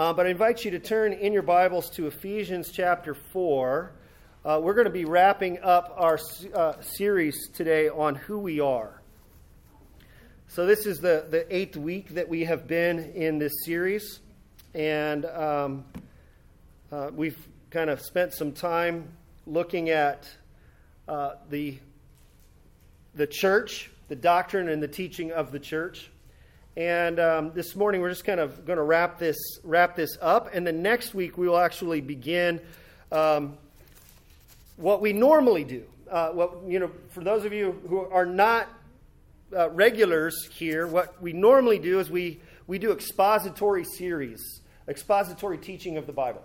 Uh, but I invite you to turn in your Bibles to Ephesians chapter 4. Uh, we're going to be wrapping up our uh, series today on who we are. So, this is the, the eighth week that we have been in this series. And um, uh, we've kind of spent some time looking at uh, the, the church, the doctrine and the teaching of the church. And um, this morning we're just kind of going to wrap this wrap this up, and then next week we will actually begin um, what we normally do. Uh, what you know, for those of you who are not uh, regulars here, what we normally do is we we do expository series, expository teaching of the Bible,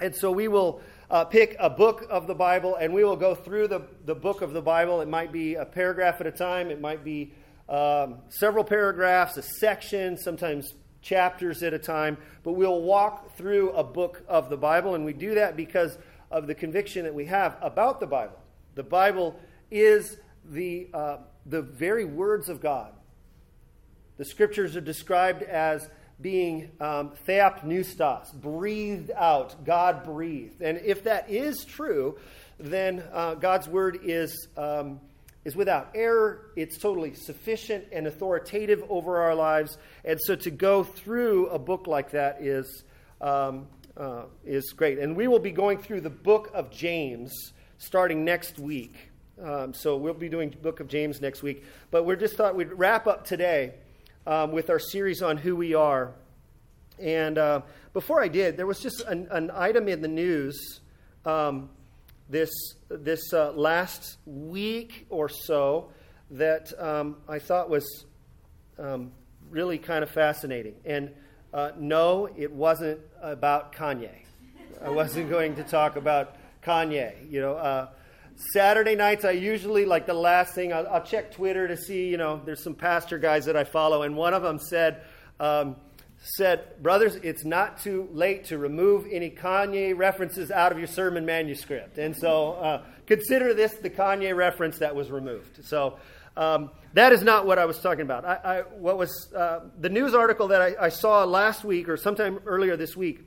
and so we will. Uh, pick a book of the Bible and we will go through the, the book of the Bible. It might be a paragraph at a time, it might be um, several paragraphs, a section, sometimes chapters at a time, but we'll walk through a book of the Bible, and we do that because of the conviction that we have about the Bible. The Bible is the, uh, the very words of God. The scriptures are described as being um, theopneustos, breathed out, God breathed. And if that is true, then uh, God's word is um, is without error, it's totally sufficient and authoritative over our lives. And so to go through a book like that is, um, uh, is great. And we will be going through the book of James starting next week. Um, so we'll be doing book of James next week. But we just thought we'd wrap up today um, with our series on who we are. And uh, before I did, there was just an, an item in the news um, this, this uh, last week or so that um, I thought was um, really kind of fascinating. And uh, no, it wasn't about Kanye. I wasn't going to talk about Kanye. You know, uh, Saturday nights, I usually, like the last thing, I'll, I'll, check Twitter to see, you know, there's some pastor guys that I follow, and one of them said, um, said, Brothers, it's not too late to remove any Kanye references out of your sermon manuscript. And so uh, consider this the Kanye reference that was removed. So um, that is not what I was talking about. I, I what was uh, the news article that I, I, saw last week or sometime earlier this week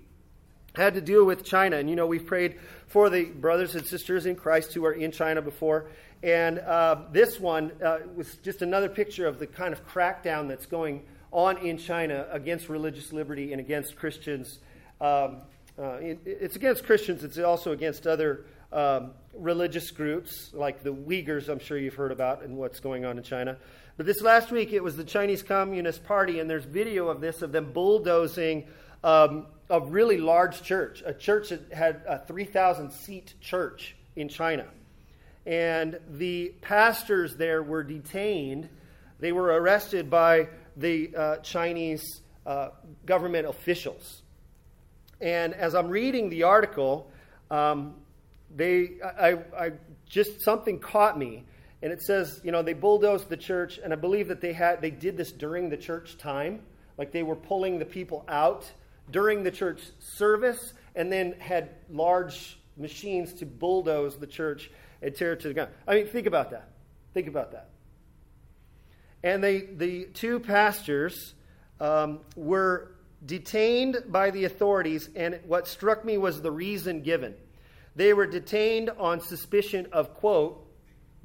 had to do with China. And you know, we've prayed for the brothers and sisters in Christ who are in China before. And uh, this one uh, was just another picture of the kind of crackdown that's going on in China against religious liberty and against Christians. Um, uh, it, it's against Christians, it's also against other um, religious groups like the Uyghurs, I'm sure you've heard about, and what's going on in China. But this last week, it was the Chinese Communist Party, and there's video of this, of them bulldozing um, a really large church, a church that had a 3,000 seat church in China. And the pastors there were detained. They were arrested by the uh, Chinese uh, government officials. And as I'm reading the article, um, they, I, I, just something caught me, and it says, you know, they bulldozed the church, and I believe that they had, they did this during the church time, like they were pulling the people out during the church service, and then had large machines to bulldoze the church and tear it to the ground. I mean, think about that. Think about that. And they, the two pastors um, were detained by the authorities, and what struck me was the reason given. They were detained on suspicion of, quote,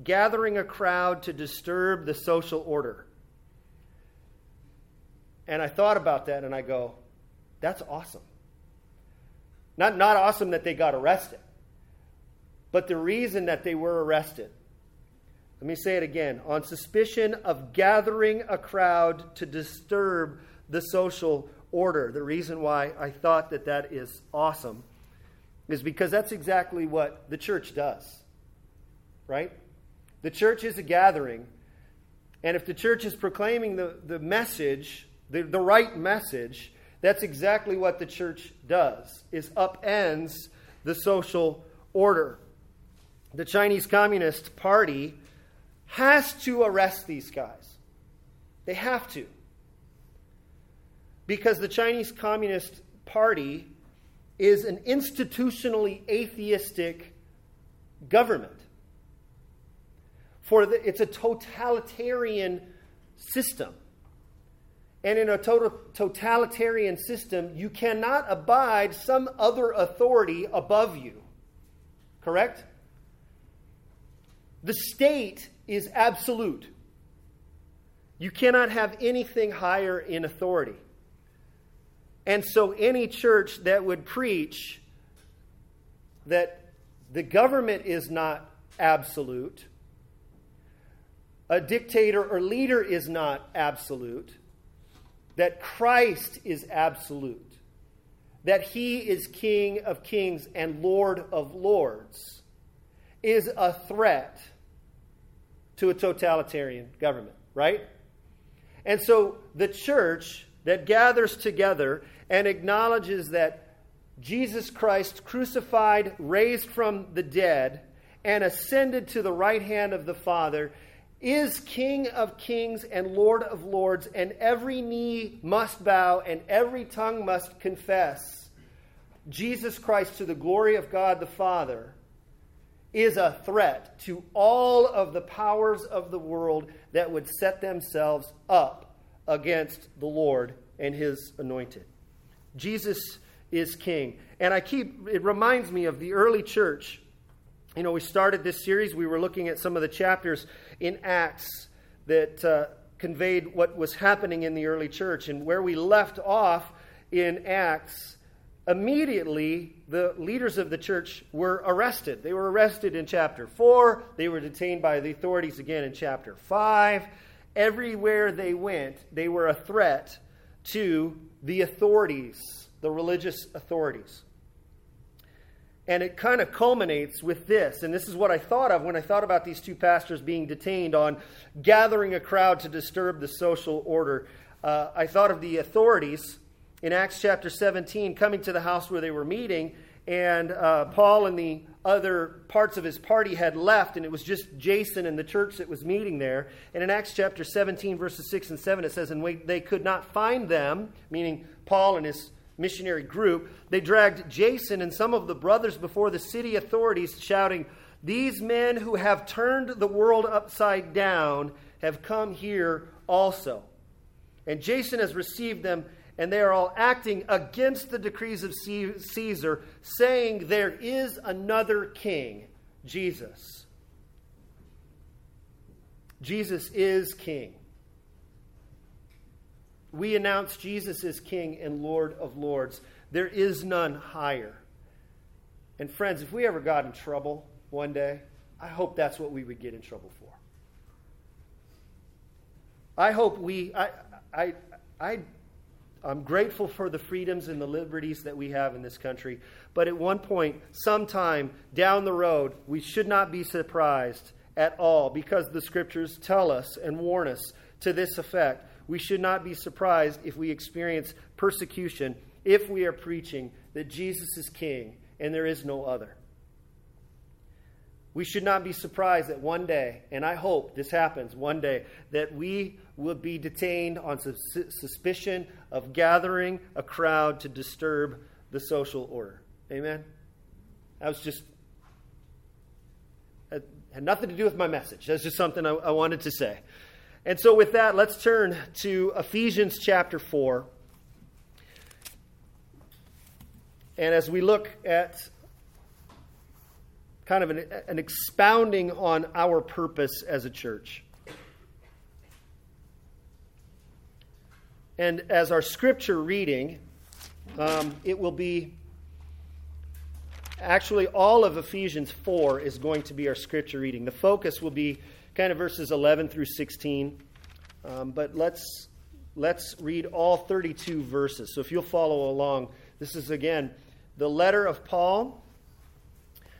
gathering a crowd to disturb the social order. And I thought about that and I go, that's awesome. Not, not awesome that they got arrested, but the reason that they were arrested let me say it again on suspicion of gathering a crowd to disturb the social order. The reason why I thought that that is awesome is because that's exactly what the church does, right? The church is a gathering, and if the church is proclaiming the, the message, the, the right message, that's exactly what the church does, is upends the social order. The Chinese Communist Party has to arrest these guys. They have to. Because the Chinese Communist Party is an institutionally atheistic government. For the, it's a totalitarian system. And in a total, totalitarian system, you cannot abide some other authority above you. Correct? The state is absolute. You cannot have anything higher in authority. And so, any church that would preach that the government is not absolute, a dictator or leader is not absolute, that Christ is absolute, that he is King of kings and Lord of lords, is a threat to a totalitarian government, right? And so the church that gathers together and acknowledges that Jesus Christ, crucified, raised from the dead, and ascended to the right hand of the Father, is King of kings and Lord of lords, and every knee must bow and every tongue must confess Jesus Christ to the glory of God the Father, is a threat to all of the powers of the world that would set themselves up against the Lord and his anointed. Jesus is king. And I keep, it reminds me of the early church. You know, we started this series, we were looking at some of the chapters in Acts that uh, conveyed what was happening in the early church. And where we left off in Acts, immediately the leaders of the church were arrested. They were arrested in chapter 4, they were detained by the authorities again in chapter 5. Everywhere they went, they were a threat to the authorities, the religious authorities. And it kind of culminates with this. And this is what I thought of when I thought about these two pastors being detained on gathering a crowd to disturb the social order. Uh, I thought of the authorities in Acts chapter 17 coming to the house where they were meeting, and uh, Paul and the other parts of his party had left, and it was just Jason and the church that was meeting there. And in Acts chapter 17, verses 6 and 7, it says, And they could not find them, meaning Paul and his missionary group, they dragged Jason and some of the brothers before the city authorities, shouting, These men who have turned the world upside down have come here also. And Jason has received them, and they are all acting against the decrees of Caesar, saying, There is another king, Jesus. Jesus is king we announce Jesus is King and Lord of Lords. There is none higher. And friends, if we ever got in trouble one day, I hope that's what we would get in trouble for. I hope we, I, I, I, I'm grateful for the freedoms and the liberties that we have in this country. But at one point, sometime down the road, we should not be surprised at all because the scriptures tell us and warn us to this effect we should not be surprised if we experience persecution if we are preaching that Jesus is King and there is no other. We should not be surprised that one day, and I hope this happens one day, that we will be detained on suspicion of gathering a crowd to disturb the social order. Amen? That was just, had nothing to do with my message. That's just something I, I wanted to say. And so, with that, let's turn to Ephesians chapter 4. And as we look at kind of an, an expounding on our purpose as a church. And as our scripture reading, um, it will be actually all of Ephesians 4 is going to be our scripture reading. The focus will be kind of verses 11 through 16. Um, but let's, let's read all 32 verses. So if you'll follow along, this is again the letter of Paul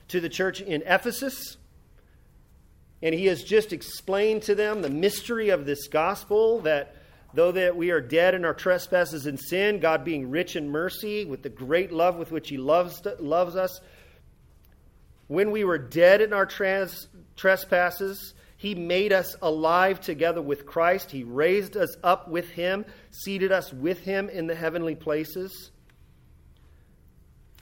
to the church in Ephesus. And he has just explained to them the mystery of this gospel that though that we are dead in our trespasses and sin, God being rich in mercy, with the great love with which he loves, loves us, when we were dead in our trans, trespasses, he made us alive together with Christ. He raised us up with Him, seated us with Him in the heavenly places.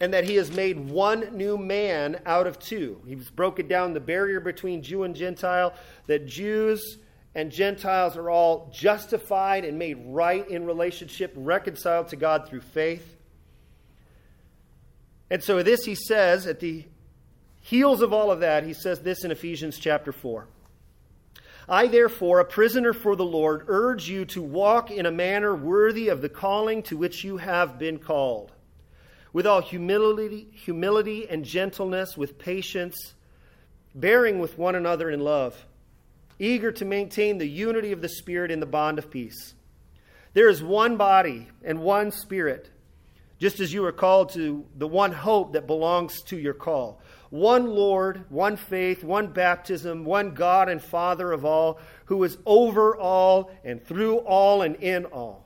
And that He has made one new man out of two. He's broken down the barrier between Jew and Gentile, that Jews and Gentiles are all justified and made right in relationship, reconciled to God through faith. And so, this he says at the heels of all of that, he says this in Ephesians chapter 4. I, therefore, a prisoner for the Lord, urge you to walk in a manner worthy of the calling to which you have been called, with all humility, humility and gentleness, with patience, bearing with one another in love, eager to maintain the unity of the Spirit in the bond of peace. There is one body and one Spirit, just as you are called to the one hope that belongs to your call one Lord, one faith, one baptism, one God and Father of all, who is over all and through all and in all.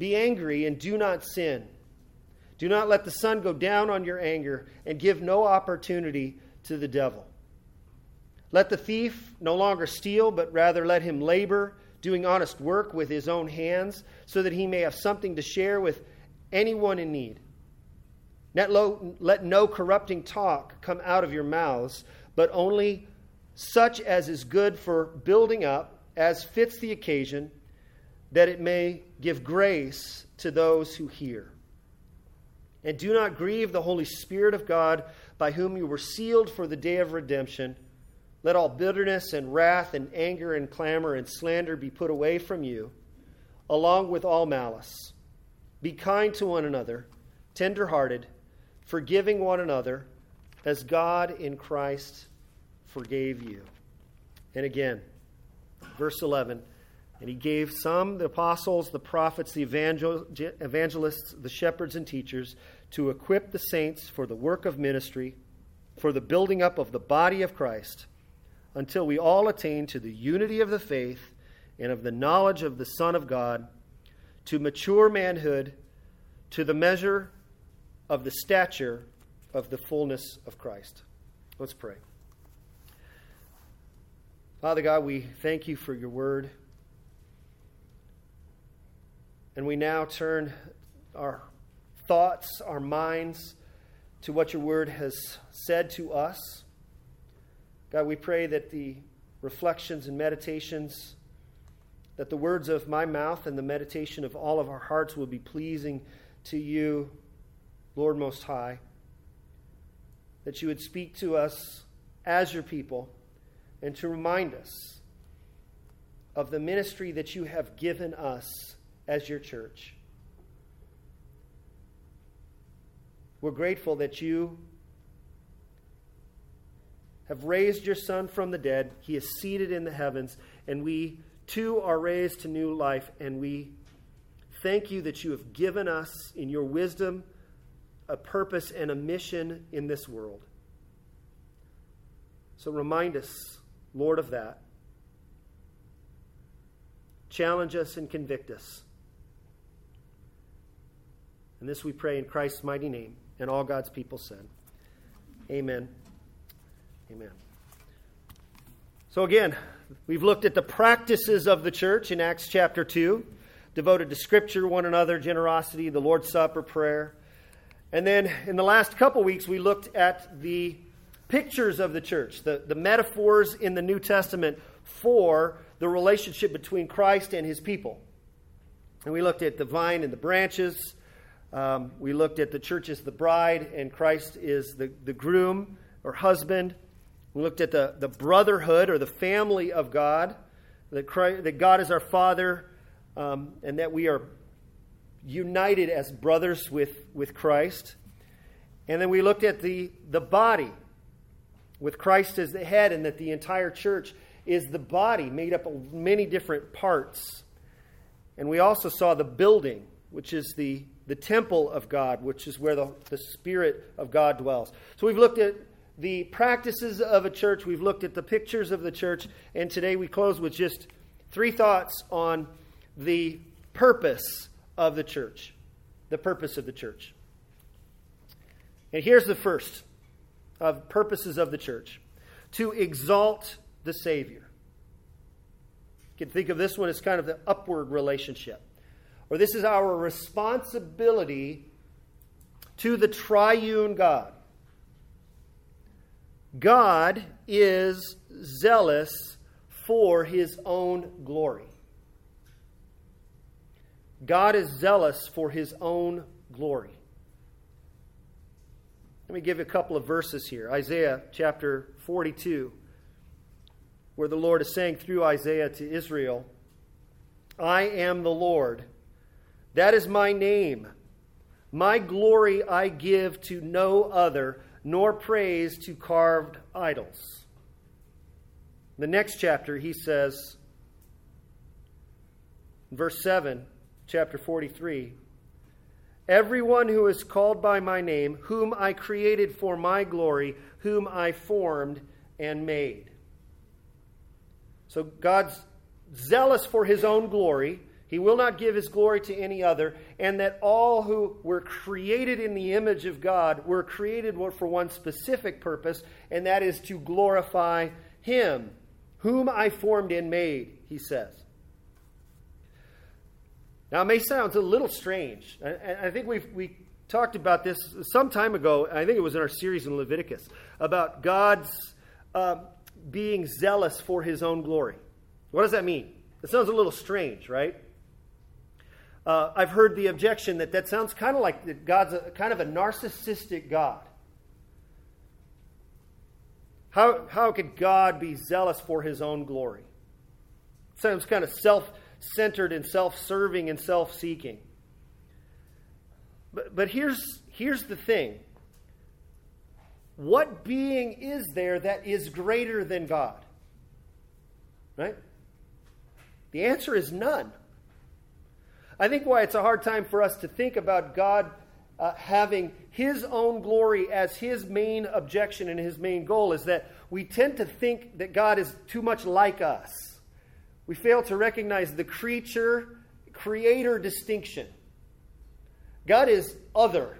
Be angry and do not sin. Do not let the sun go down on your anger, and give no opportunity to the devil. Let the thief no longer steal, but rather let him labor, doing honest work with his own hands, so that he may have something to share with anyone in need. Let, no corrupting talk come out of your mouths, but only such as is good for building up, as fits the occasion, that it may give grace to those who hear. And do not grieve the Holy Spirit of God, by whom you were sealed for the day of redemption. Let all bitterness and wrath and anger and clamor and slander be put away from you, along with all malice. Be kind to one another, tender hearted forgiving one another as God in Christ forgave you. And again, verse 11. And he gave some, the apostles, the prophets, the evangel- evangelists, the shepherds, and teachers, to equip the saints for the work of ministry, for the building up of the body of Christ, until we all attain to the unity of the faith and of the knowledge of the Son of God, to mature manhood, to the measure of the stature of the fullness of Christ. Let's pray. Father God, we thank you for your word. And we now turn our thoughts, our minds to what your word has said to us. God, we pray that the reflections and meditations, that the words of my mouth and the meditation of all of our hearts will be pleasing to you, Lord Most High, that you would speak to us as your people and to remind us of the ministry that you have given us as your church. We're grateful that you have raised your Son from the dead. He is seated in the heavens, and we too are raised to new life, and we thank you that you have given us, in your wisdom, a purpose and a mission in this world. So remind us, Lord, of that. Challenge us and convict us. And this we pray in Christ's mighty name. And all God's people said, Amen. Amen. So, again, we've looked at the practices of the church in Acts chapter 2, devoted to Scripture, one another, generosity, the Lord's Supper, prayer. And then in the last couple weeks, we looked at the pictures of the church, the, the metaphors in the New Testament for the relationship between Christ and his people. And we looked at the vine and the branches. Um, we looked at the church as the bride, and Christ is the, the groom or husband. We looked at the, the brotherhood or the family of God, that, Christ, that God is our Father, um, and that we are united as brothers with, with Christ. And then we looked at the, the body, with Christ as the head, and that the entire church is the body made up of many different parts. And we also saw the building, which is the the temple of God, which is where the, the Spirit of God dwells. So we've looked at the practices of a church, we've looked at the pictures of the church, and today we close with just three thoughts on the purpose of the church. The purpose of the church. And here's the first of purposes of the church to exalt the Savior. You can think of this one as kind of the upward relationship or this is our responsibility to the triune God. God is zealous for his own glory. God is zealous for his own glory. Let me give you a couple of verses here. Isaiah chapter 42, where the Lord is saying through Isaiah to Israel, I am the Lord that is my name. My glory I give to no other, nor praise to carved idols. The next chapter, he says, verse 7, chapter 43 Everyone who is called by my name, whom I created for my glory, whom I formed and made. So God's zealous for his own glory. He will not give his glory to any other, and that all who were created in the image of God were created for one specific purpose, and that is to glorify him, whom I formed and made, he says. Now, it may sound a little strange. I, think we've we talked about this some time ago. I think it was in our series in Leviticus about God's uh, being zealous for his own glory. What does that mean? It sounds a little strange, right? Uh, I've heard the objection that that sounds kind of like God's a, kind of a narcissistic God. How, how could God be zealous for his own glory? Sounds kind of self centered and self serving and self seeking. But, but here's, here's the thing what being is there that is greater than God? Right? The answer is none. I think why it's a hard time for us to think about God uh, having his own glory as his main objection and his main goal is that we tend to think that God is too much like us. We fail to recognize the creature creator distinction. God is other.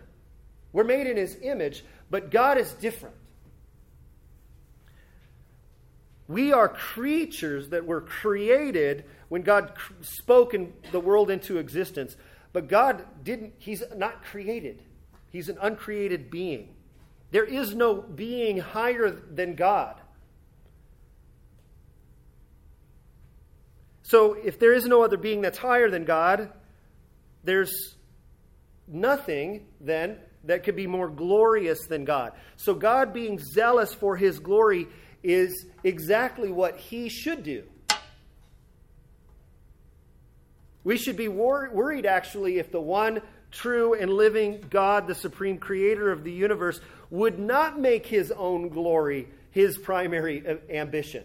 We're made in his image, but God is different. We are creatures that were created when God spoke in the world into existence. But God didn't, He's not created, He's an uncreated being. There is no being higher than God. So if there is no other being that's higher than God, there's nothing then that could be more glorious than God. So, God being zealous for his glory is exactly what he should do. We should be wor- worried, actually, if the one true and living God, the supreme creator of the universe, would not make his own glory his primary ambition.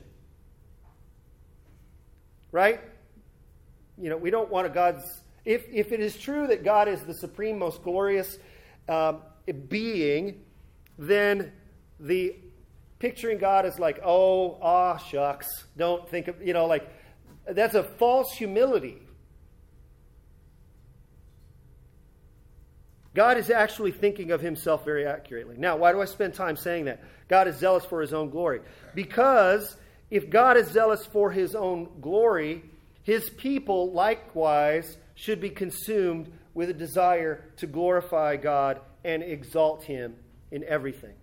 Right? You know, we don't want a God's. If, if it is true that God is the supreme, most glorious um, being, then the picturing God as like, oh, ah, shucks, don't think of, you know, like, that's a false humility. God is actually thinking of himself very accurately. Now, why do I spend time saying that? God is zealous for his own glory. Because if God is zealous for his own glory, his people likewise should be consumed with a desire to glorify God and exalt him in everything.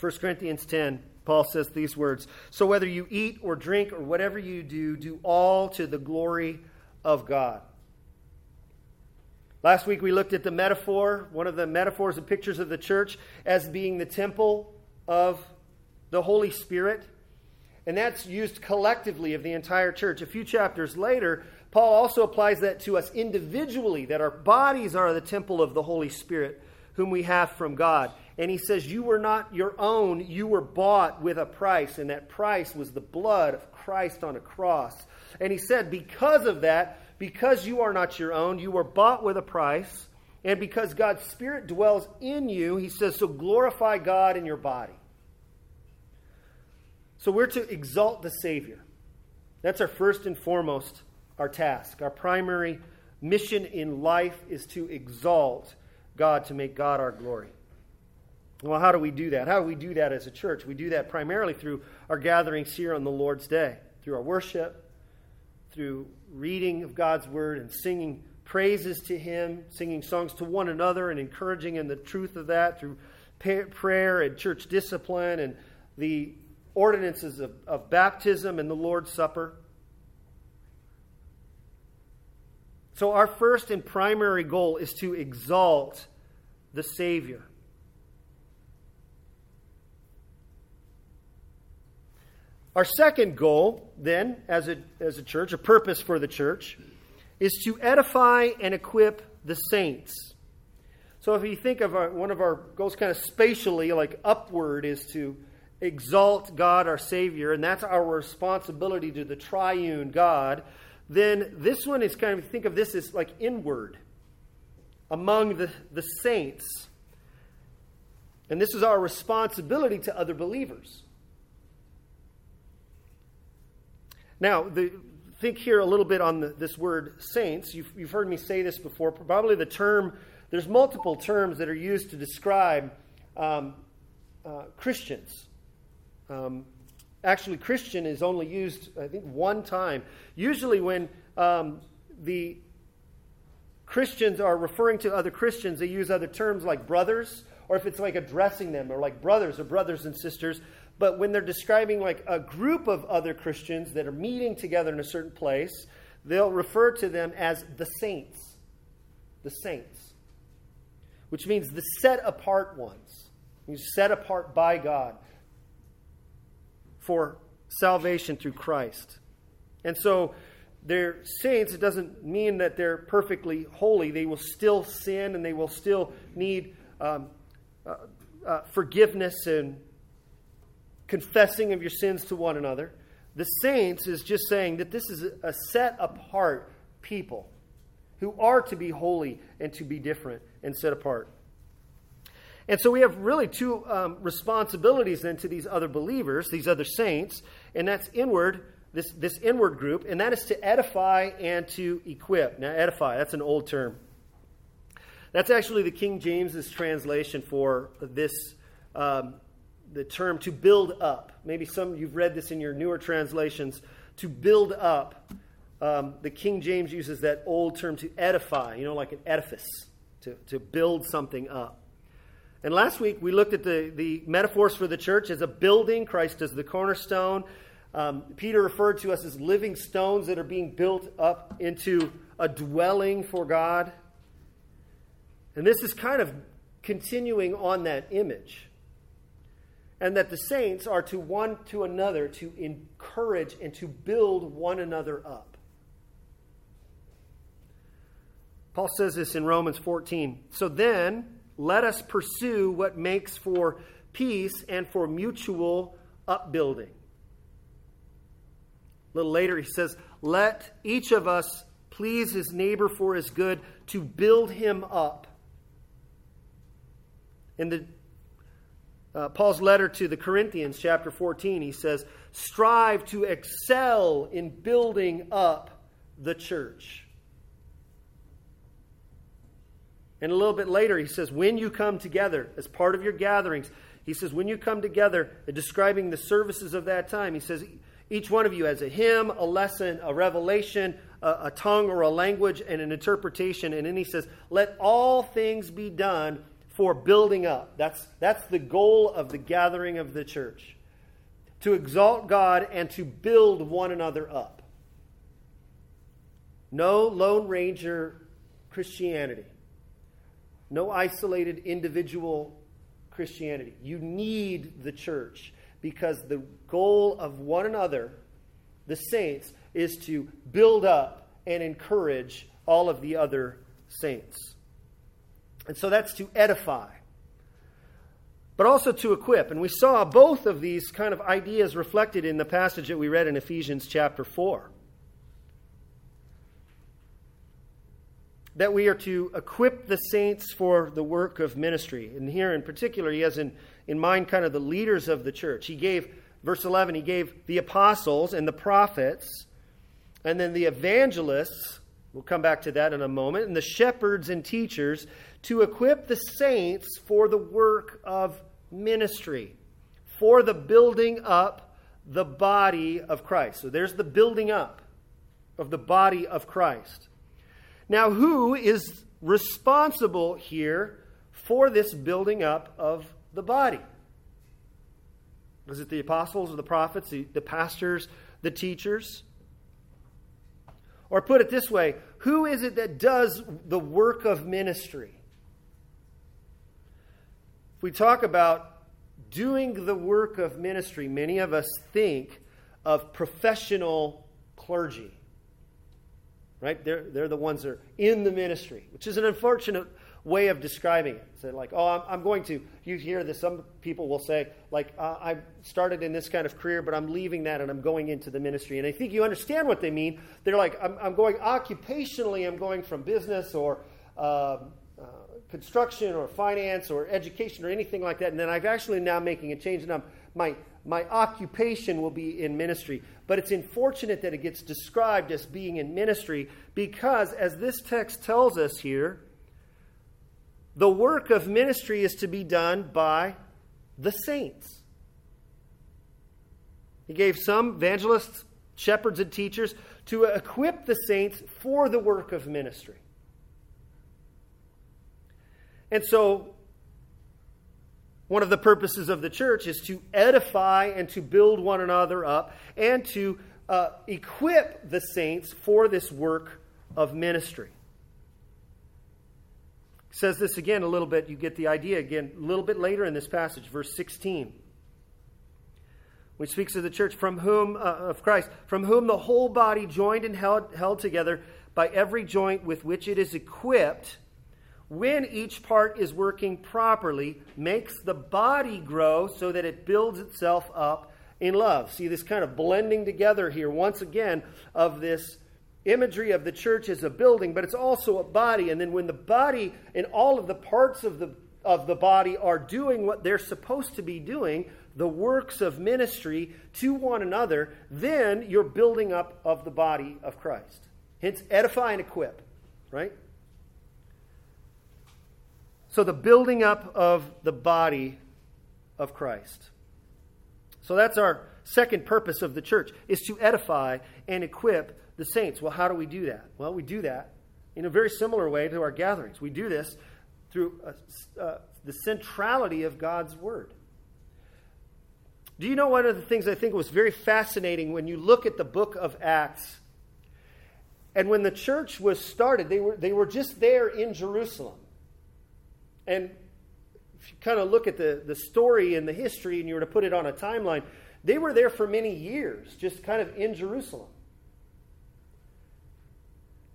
1 Corinthians 10, Paul says these words So whether you eat or drink or whatever you do, do all to the glory of God. Last week we looked at the metaphor, one of the metaphors and pictures of the church as being the temple of the Holy Spirit. And that's used collectively of the entire church. A few chapters later, Paul also applies that to us individually, that our bodies are the temple of the Holy Spirit, whom we have from God. And he says, You were not your own, you were bought with a price, and that price was the blood of Christ on a cross. And he said, Because of that, because you are not your own, you were bought with a price, and because God's Spirit dwells in you, he says, so glorify God in your body. So we're to exalt the Savior. That's our first and foremost our task. Our primary mission in life is to exalt God, to make God our glory. Well, how do we do that? How do we do that as a church? We do that primarily through our gatherings here on the Lord's Day, through our worship, through reading of God's word and singing praises to Him, singing songs to one another and encouraging in the truth of that through prayer and church discipline and the ordinances of, of baptism and the Lord's Supper. So, our first and primary goal is to exalt the Savior. Our second goal, then, as a, as a church, a purpose for the church, is to edify and equip the saints. So if you think of our, one of our goals kind of spatially, like upward, is to exalt God our Savior, and that's our responsibility to the triune God, then this one is kind of, think of this as like inward among the, the saints. And this is our responsibility to other believers. Now, the, think here a little bit on the, this word saints. You've, you've heard me say this before. Probably the term, there's multiple terms that are used to describe um, uh, Christians. Um, actually, Christian is only used, I think, one time. Usually, when um, the Christians are referring to other Christians, they use other terms like brothers, or if it's like addressing them, or like brothers or brothers and sisters. But when they're describing like a group of other Christians that are meeting together in a certain place, they'll refer to them as the saints. The saints. Which means the set apart ones. You're set apart by God for salvation through Christ. And so they're saints. It doesn't mean that they're perfectly holy. They will still sin and they will still need um, uh, uh, forgiveness and confessing of your sins to one another. The saints is just saying that this is a set apart people who are to be holy and to be different and set apart. And so we have really two um, responsibilities then to these other believers, these other saints, and that's inward, this, this inward group, and that is to edify and to equip. Now, edify, that's an old term. That's actually the King James's translation for this um, the term to build up. Maybe some you've read this in your newer translations. To build up. Um, the King James uses that old term to edify, you know, like an edifice, to, to build something up. And last week we looked at the, the metaphors for the church as a building, Christ as the cornerstone. Um, Peter referred to us as living stones that are being built up into a dwelling for God. And this is kind of continuing on that image. And that the saints are to one to another to encourage and to build one another up. Paul says this in Romans 14. So then, let us pursue what makes for peace and for mutual upbuilding. A little later, he says, Let each of us please his neighbor for his good to build him up. In the uh, Paul's letter to the Corinthians, chapter 14, he says, Strive to excel in building up the church. And a little bit later, he says, When you come together as part of your gatherings, he says, When you come together, describing the services of that time, he says, Each one of you has a hymn, a lesson, a revelation, a, a tongue or a language, and an interpretation. And then he says, Let all things be done for building up. That's, that's the goal of the gathering of the church to exalt God and to build one another up. No Lone Ranger Christianity. No isolated individual Christianity. You need the church because the goal of one another, the saints, is to build up and encourage all of the other saints. And so that's to edify, but also to equip. And we saw both of these kind of ideas reflected in the passage that we read in Ephesians chapter 4. that we are to equip the saints for the work of ministry. And here in particular, he has in, in mind kind of the leaders of the church. He gave, verse 11, he gave the apostles and the prophets, and then the evangelists, we'll come back to that in a moment, and the shepherds and teachers to equip the saints for the work of ministry, for the building up the body of Christ. So there's the building up of the body of Christ. Now, who is responsible here for this building up of the body? Is it the apostles or the prophets, the, the pastors, the teachers? Or put it this way who is it that does the work of ministry? We talk about doing the work of ministry, many of us think of professional clergy right? They're, they're the ones that are in the ministry, which is an unfortunate way of describing it. Say, like, oh, I'm, I'm going to, you hear this, some people will say, like, uh, I started in this kind of career, but I'm leaving that and I'm going into the ministry. And I think you understand what they mean. They're like, I'm, I'm going occupationally, I'm going from business or uh, construction or finance or education or anything like that. And then I've actually now making a change and I'm, my, my occupation will be in ministry. But it's unfortunate that it gets described as being in ministry because, as this text tells us here, the work of ministry is to be done by the saints. He gave some evangelists, shepherds, and teachers to equip the saints for the work of ministry. And so one of the purposes of the church is to edify and to build one another up and to uh, equip the saints for this work of ministry. says this again a little bit, you get the idea again a little bit later in this passage, verse 16. Which speaks of the church from whom uh, of Christ, from whom the whole body joined and held, held together by every joint with which it is equipped when each part is working properly, makes the body grow so that it builds itself up in love. See this kind of blending together here, once again, of this imagery of the church as a building, but it's also a body. And then when the body and all of the parts of the, of the body are doing what they're supposed to be doing, the works of ministry to one another, then you're building up of the body of Christ. Hence, edify and equip, right? So, the building up of the body of Christ. So, that's our second purpose of the church, is to edify and equip the saints. Well, how do we do that? Well, we do that in a very similar way to our gatherings. We do this through uh, uh, the centrality of God's Word. Do you know one of the things I think was very fascinating when you look at the book of Acts? And when the church was started, they were, they were just there in Jerusalem. And if you kind of look at the, the story and the history and you were to put it on a timeline, they were there for many years, just kind of in Jerusalem.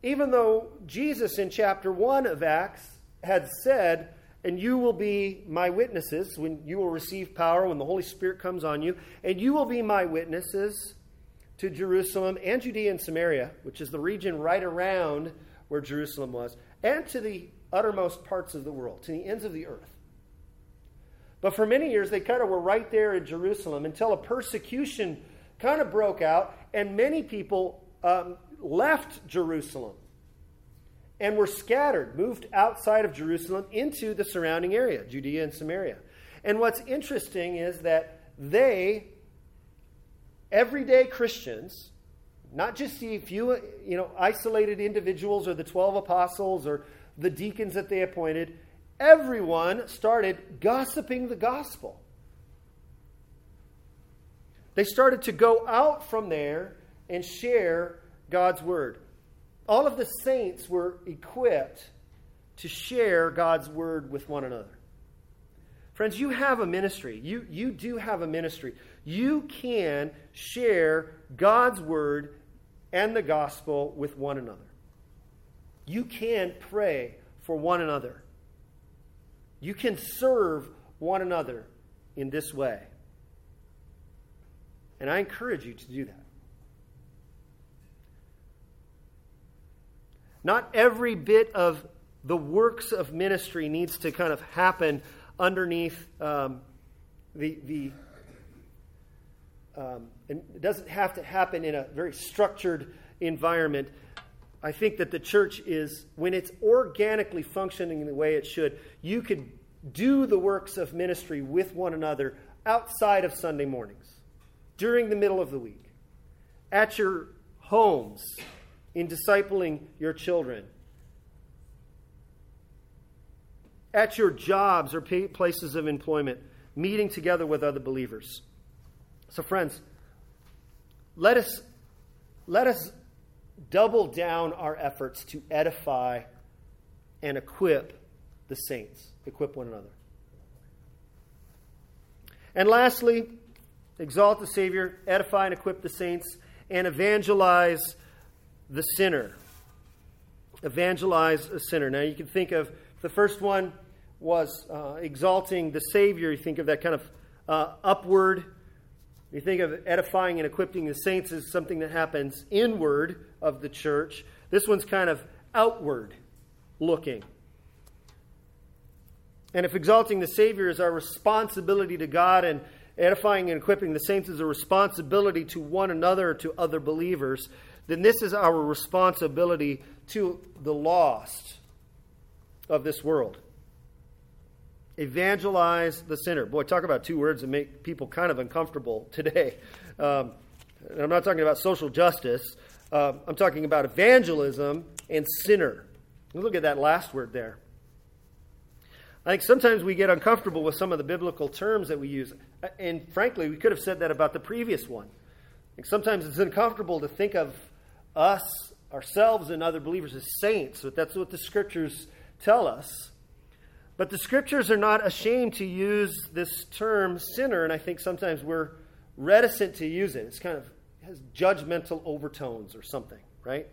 Even though Jesus in chapter 1 of Acts had said, and you will be my witnesses when you will receive power when the Holy Spirit comes on you, and you will be my witnesses to Jerusalem and Judea and Samaria, which is the region right around where Jerusalem was, and to the uttermost parts of the world, to the ends of the earth. But for many years, they kind of were right there in Jerusalem until a persecution kind of broke out, and many people um, left Jerusalem and were scattered, moved outside of Jerusalem into the surrounding area, Judea and Samaria. And what's interesting is that they, everyday Christians, not just the few, you know, isolated individuals or the 12 apostles or the deacons that they appointed, everyone started gossiping the gospel. They started to go out from there and share God's word. All of the saints were equipped to share God's word with one another. Friends, you have a ministry. You, you do have a ministry. You can share God's word and the gospel with one another. You can pray for one another. You can serve one another in this way. And I encourage you to do that. Not every bit of the works of ministry needs to kind of happen underneath um, the, the um, and it doesn't have to happen in a very structured environment. I think that the church is, when it's organically functioning the way it should, you could do the works of ministry with one another outside of Sunday mornings, during the middle of the week, at your homes, in discipling your children, at your jobs or places of employment, meeting together with other believers. So, friends, let us, let us double down our efforts to edify and equip the saints, equip one another. And lastly, exalt the Savior, edify and equip the saints, and evangelize the sinner. Evangelize a sinner. Now, you can think of the first one was uh, exalting the Savior. You think of that kind of uh, upward. You think of edifying and equipping the saints as something that happens inward of the church. This one's kind of outward looking. And if exalting the Savior is our responsibility to God and edifying and equipping the saints is a responsibility to one another, to other believers, then this is our responsibility to the lost of this world. Evangelize the sinner. Boy, talk about two words that make people kind of uncomfortable today. Um, I'm not talking about social justice. Uh, I'm talking about evangelism and sinner. Look at that last word there. I think sometimes we get uncomfortable with some of the biblical terms that we use. And frankly, we could have said that about the previous one. sometimes it's uncomfortable to think of us, ourselves, and other believers as saints, but that's what the scriptures tell us. But the scriptures are not ashamed to use this term sinner, and I think sometimes we're reticent to use it. It's kind of has judgmental overtones or something, right?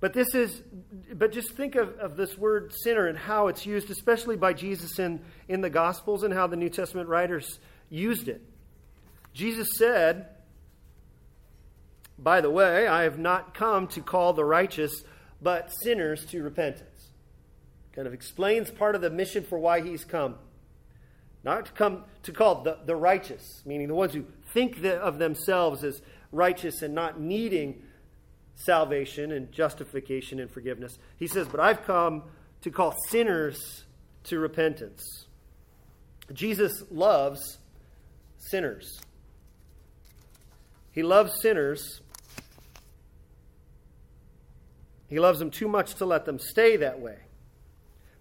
But this is, but just think of, of this word sinner and how it's used, especially by Jesus in, in the Gospels and how the New Testament writers used it. Jesus said, by the way, I have not come to call the righteous, but sinners to repentance. Kind of explains part of the mission for why he's come. Not to come to call the, the righteous, meaning the ones who think of themselves as righteous and not needing salvation and justification and forgiveness. He says, But I've come to call sinners to repentance. Jesus loves sinners. He loves sinners He loves them too much to let them stay that way.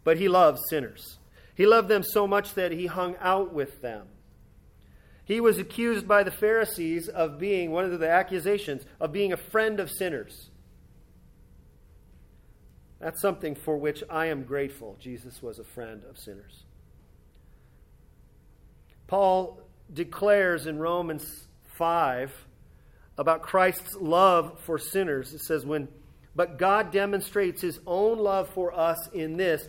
But he loves sinners. He loved them so much that he hung out with them. He was accused by the Pharisees of being, one of the accusations, of being a friend of sinners. That's something for which I am grateful. Jesus was a friend of sinners. Paul declares in Romans 5 about Christ's love for sinners. It says, when, But God demonstrates his own love for us in this,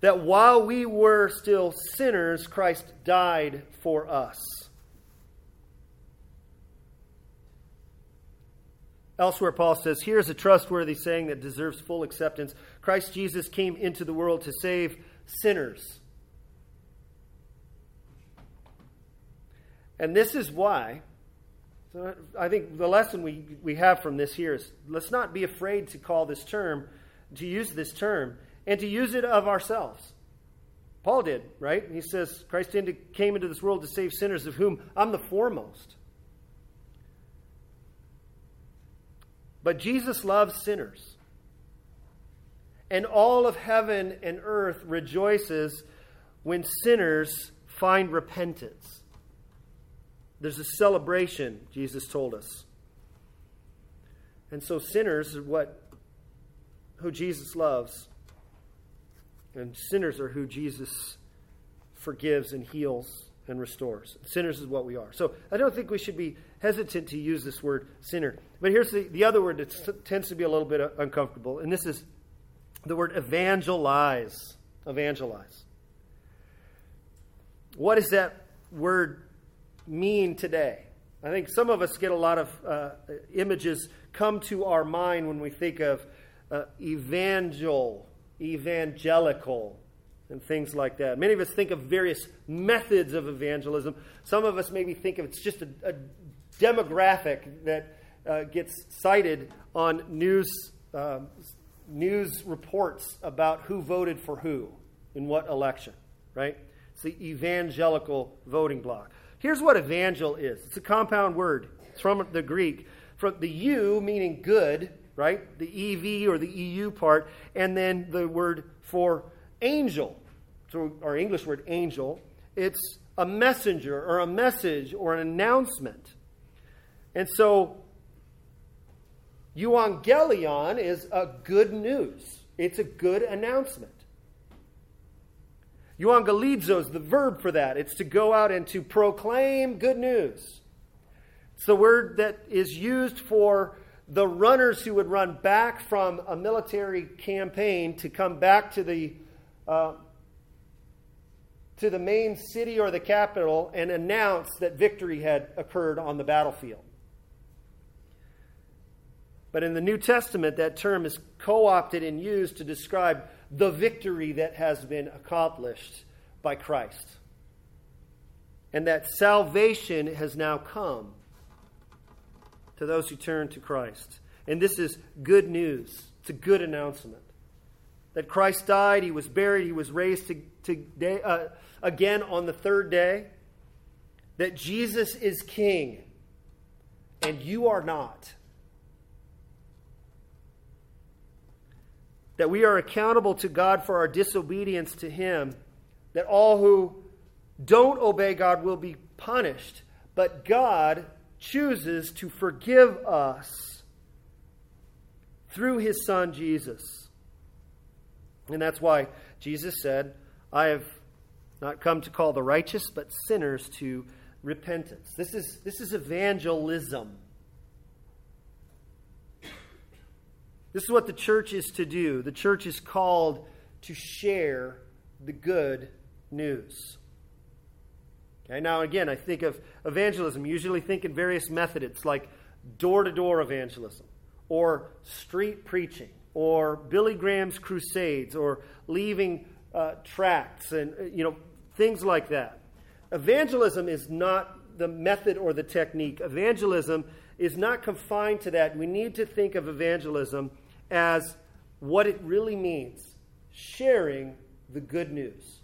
that while we were still sinners, Christ died for us. Elsewhere, Paul says, Here's a trustworthy saying that deserves full acceptance Christ Jesus came into the world to save sinners. And this is why. So I think the lesson we, we have from this here is let's not be afraid to call this term, to use this term, and to use it of ourselves. Paul did, right? He says, Christ came into this world to save sinners, of whom I'm the foremost. But Jesus loves sinners. And all of heaven and earth rejoices when sinners find repentance. There's a celebration, Jesus told us. And so sinners are what who Jesus loves. And sinners are who Jesus forgives and heals and restores. Sinners is what we are. So I don't think we should be hesitant to use this word sinner. But here's the, the other word that tends to be a little bit uncomfortable, and this is the word evangelize. Evangelize. What does that word mean today? I think some of us get a lot of uh, images come to our mind when we think of uh, evangel, evangelical, and things like that. Many of us think of various methods of evangelism. Some of us maybe think of it's just a, a demographic that uh, gets cited on news uh, news reports about who voted for who in what election, right? It's the evangelical voting bloc. Here's what evangel is. It's a compound word. It's from the Greek. From the U meaning good, right? The EV or the EU part, and then the word for angel. So our English word angel. It's a messenger or a message or an announcement. And so, euangelion is a good news. It's a good announcement. Euangelizo is the verb for that. It's to go out and to proclaim good news. It's the word that is used for the runners who would run back from a military campaign to come back to the uh, to the main city or the capital and announce that victory had occurred on the battlefield. But in the New Testament, that term is co opted and used to describe the victory that has been accomplished by Christ. And that salvation has now come to those who turn to Christ. And this is good news. It's a good announcement. That Christ died, he was buried, he was raised to, to day, uh, again on the third day. That Jesus is king, and you are not. that we are accountable to God for our disobedience to Him, that all who don't obey God will be punished, but God chooses to forgive us through His Son Jesus. And that's why Jesus said, I have not come to call the righteous, but sinners to repentance. This is, this is evangelism. This is what the church is to do. The church is called to share the good news. Okay, now again, I think of evangelism, usually think in various methods like door to door evangelism, or street preaching, or Billy Graham's crusades, or leaving uh, tracts, and uh, you know things like that. Evangelism is not the method or the technique. Evangelism is not confined to that. We need to think of evangelism as what it really means sharing the good news.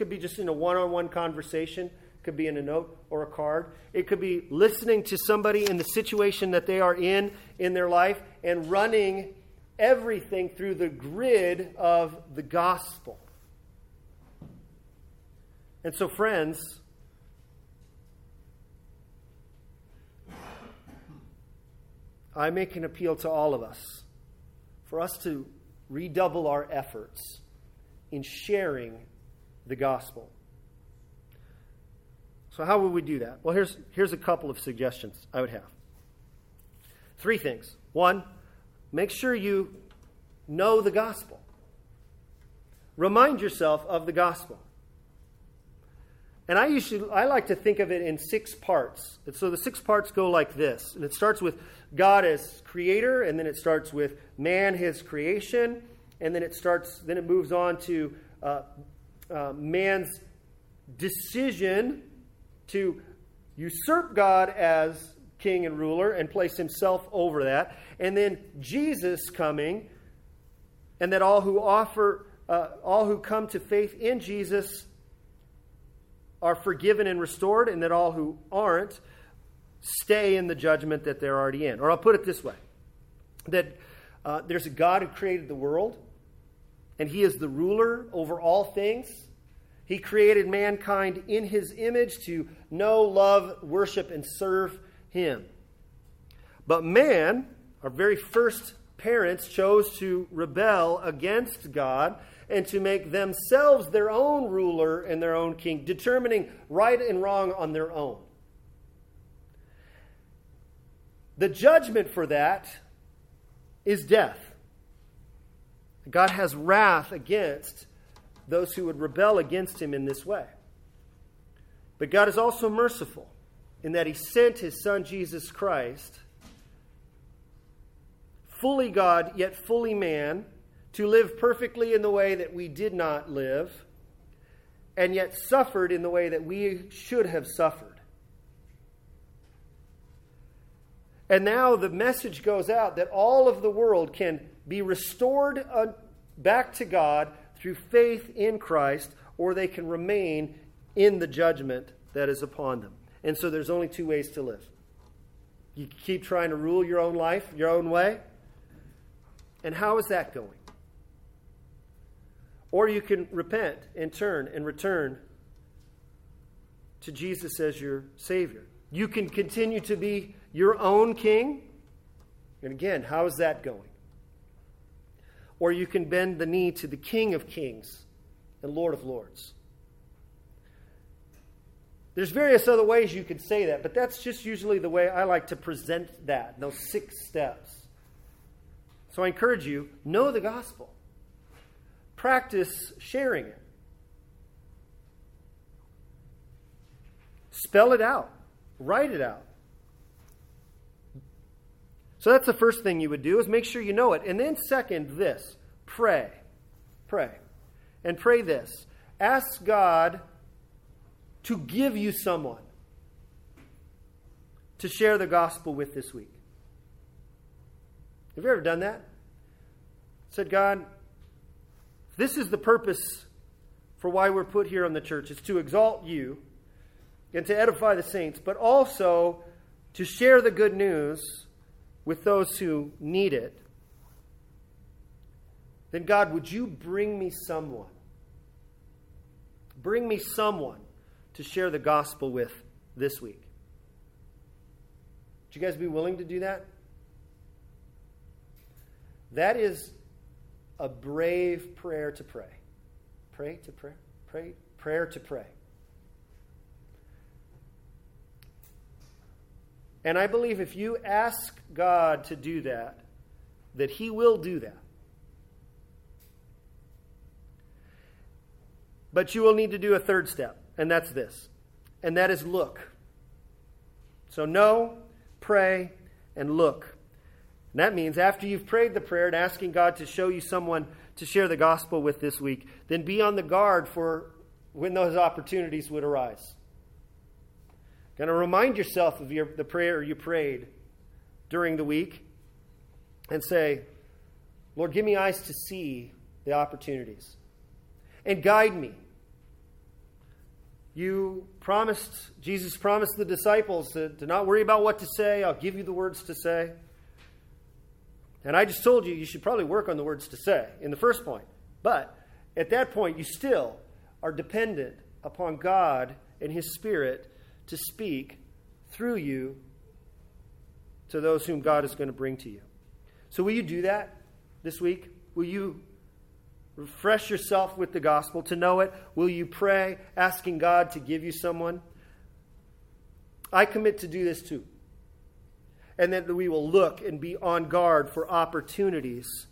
Could be just in a one on one conversation, it could be in a note or a card. It could be listening to somebody in the situation that they are in in their life and running everything through the grid of the gospel. And so, friends, I make an appeal to all of us for us to redouble our efforts in sharing the gospel. So, how would we do that? Well, here's, here's a couple of suggestions I would have. Three things. One, make sure you know the gospel, remind yourself of the gospel. And I usually I like to think of it in six parts. And so the six parts go like this. And it starts with God as creator, and then it starts with man his creation, and then it starts then it moves on to uh, uh, man's decision to usurp God as king and ruler and place himself over that. And then Jesus coming, and that all who offer, uh, all who come to faith in Jesus are forgiven and restored, and that all who aren't stay in the judgment that they're already in. Or I'll put it this way that uh, there's a God who created the world, and he is the ruler over all things. He created mankind in his image to know, love, worship, and serve him. But man, our very first parents, chose to rebel against God and to make themselves their own ruler and their own king, determining right and wrong on their own. The judgment for that is death. God has wrath against those who would rebel against him in this way. But God is also merciful in that he sent his son Jesus Christ, fully God, yet fully man to live perfectly in the way that we did not live, and yet suffered in the way that we should have suffered. And now the message goes out that all of the world can be restored uh, back to God through faith in Christ, or they can remain in the judgment that is upon them. And so there's only two ways to live. You keep trying to rule your own life, your own way. And how is that going? Or you can repent and turn and return to Jesus as your Savior. You can continue to be your own king. And again, how is that going? Or you can bend the knee to the King of Kings and Lord of Lords. There's various other ways you could say that, but that's just usually the way I like to present that, those six steps. So I encourage you, know the gospel practice sharing it. Spell it out, write it out. So that's the first thing you would do is make sure you know it. And then second, this, pray. Pray. And pray this. Ask God to give you someone to share the gospel with this week. Have you ever done that? Said, God, this is the purpose for why we're put here on the church. It's to exalt you and to edify the saints, but also to share the good news with those who need it. Then, God, would you bring me someone? Bring me someone to share the gospel with this week. Would you guys be willing to do that? That is a brave prayer to pray. Pray to pray. Pray. Prayer to pray. And I believe if you ask God to do that, that He will do that. But you will need to do a third step, and that's this. And that is look. So know, pray, and look. And that means after you've prayed the prayer and asking God to show you someone to share the gospel with this week, then be on the guard for when those opportunities would arise. Going to remind yourself of your, the prayer you prayed during the week and say, Lord, give me eyes to see the opportunities and guide me. You promised, Jesus promised the disciples to, to not worry about what to say. I'll give you the words to say. And I just told you you should probably work on the words to say in the first point. But at that point, you still are dependent upon God and His Spirit to speak through you to those whom God is going to bring to you. So, will you do that? this week? Will you refresh yourself with the gospel to know it? Will you pray, asking God to give you someone? I commit to do this too. And that we will look and be on guard for opportunities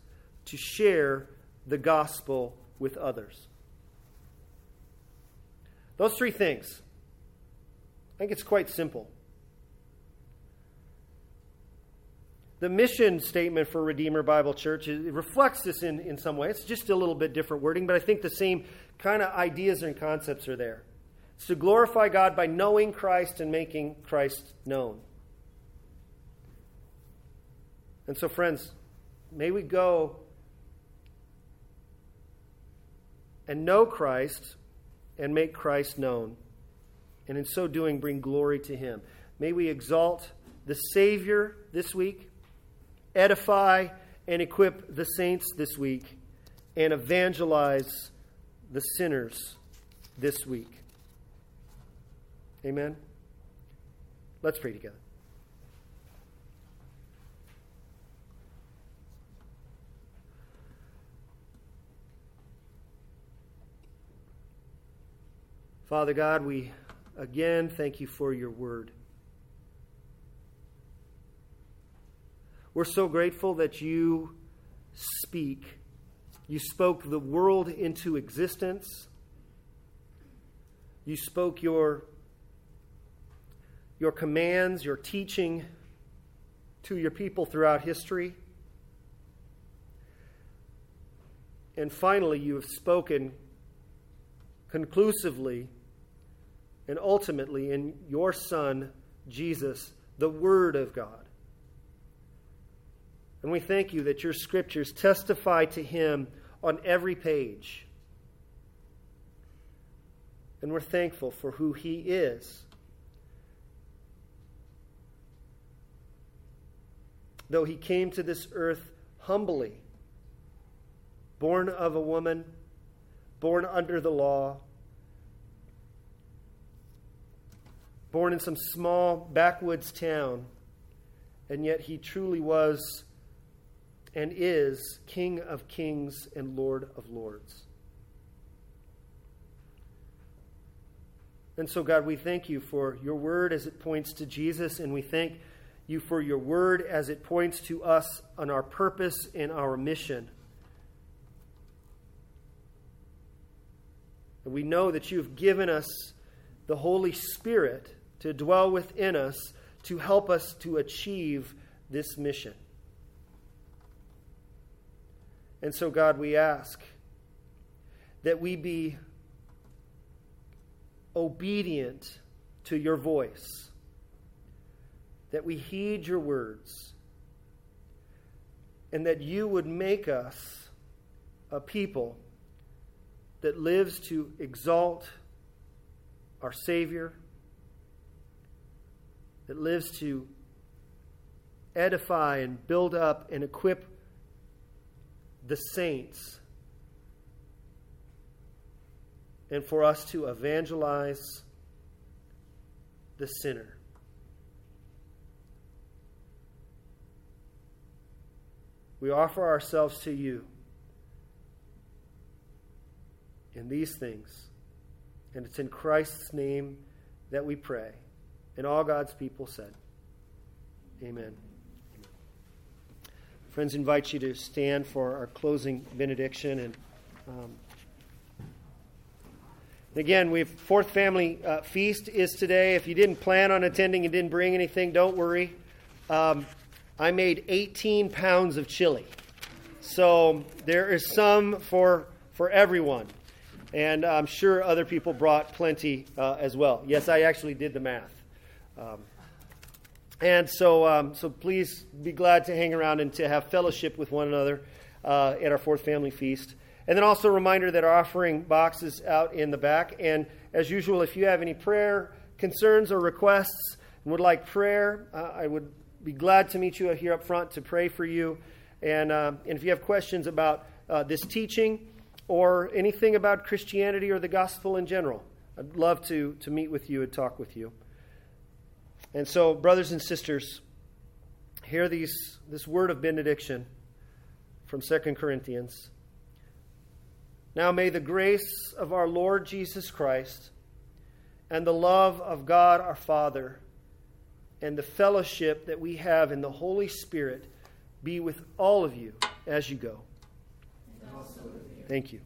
to share the gospel with others. Those three things. I think it's quite simple. The mission statement for Redeemer Bible Church it reflects this in, in some way. It's just a little bit different wording, but I think the same kind of ideas and concepts are there. It's to glorify God by knowing Christ and making Christ known. And so, friends, may we go and know Christ and make Christ known. And in so doing, bring glory to Him. May we exalt the Savior this week, edify and equip the saints this week, and evangelize the sinners this week. Amen. Let's pray together. Father God, we again thank you for your word. We're so grateful that you speak. You spoke the world into existence. You spoke your, your commands, your teaching to your people throughout history. And finally, you have spoken conclusively and ultimately in your Son, Jesus, the Word of God. And we thank you that your scriptures testify to him on every page. And we're thankful for who he is. Though he came to this earth humbly, born of a woman, born under the law, born in some small backwoods town, and yet he truly was and is King of kings and Lord of lords. And so, God, we thank you for your word as it points to Jesus, and we thank you for your word as it points to us on our purpose and our mission. And we know that you have given us the Holy Spirit to dwell within us to help us to achieve this mission. And so, God, we ask that we be obedient to your voice, that we heed your words, and that you would make us a people that lives to exalt our Savior that lives to edify and build up and equip the saints and for us to evangelize the sinner. We offer ourselves to you in these things. And it's in Christ's name that we pray. And all God's people said, Amen. Friends, invite you to stand for our closing benediction. And um, again, we have fourth family uh, feast is today. If you didn't plan on attending and didn't bring anything, don't worry. Um, I made 18 pounds of chili, so there is some for for everyone, and I'm sure other people brought plenty uh, as well. Yes, I actually did the math. Um, and so, um, so please be glad to hang around and to have fellowship with one another uh, at our fourth family feast. And then also a reminder that our offering box is out in the back. And as usual, if you have any prayer concerns or requests and would like prayer, uh, I would be glad to meet you here up front to pray for you. And, uh, and if you have questions about uh, this teaching or anything about Christianity or the gospel in general, I'd love to, to meet with you and talk with you. And so, brothers and sisters, hear these, this word of benediction from 2 Corinthians. Now may the grace of our Lord Jesus Christ and the love of God our Father and the fellowship that we have in the Holy Spirit be with all of you as you go. Thank you.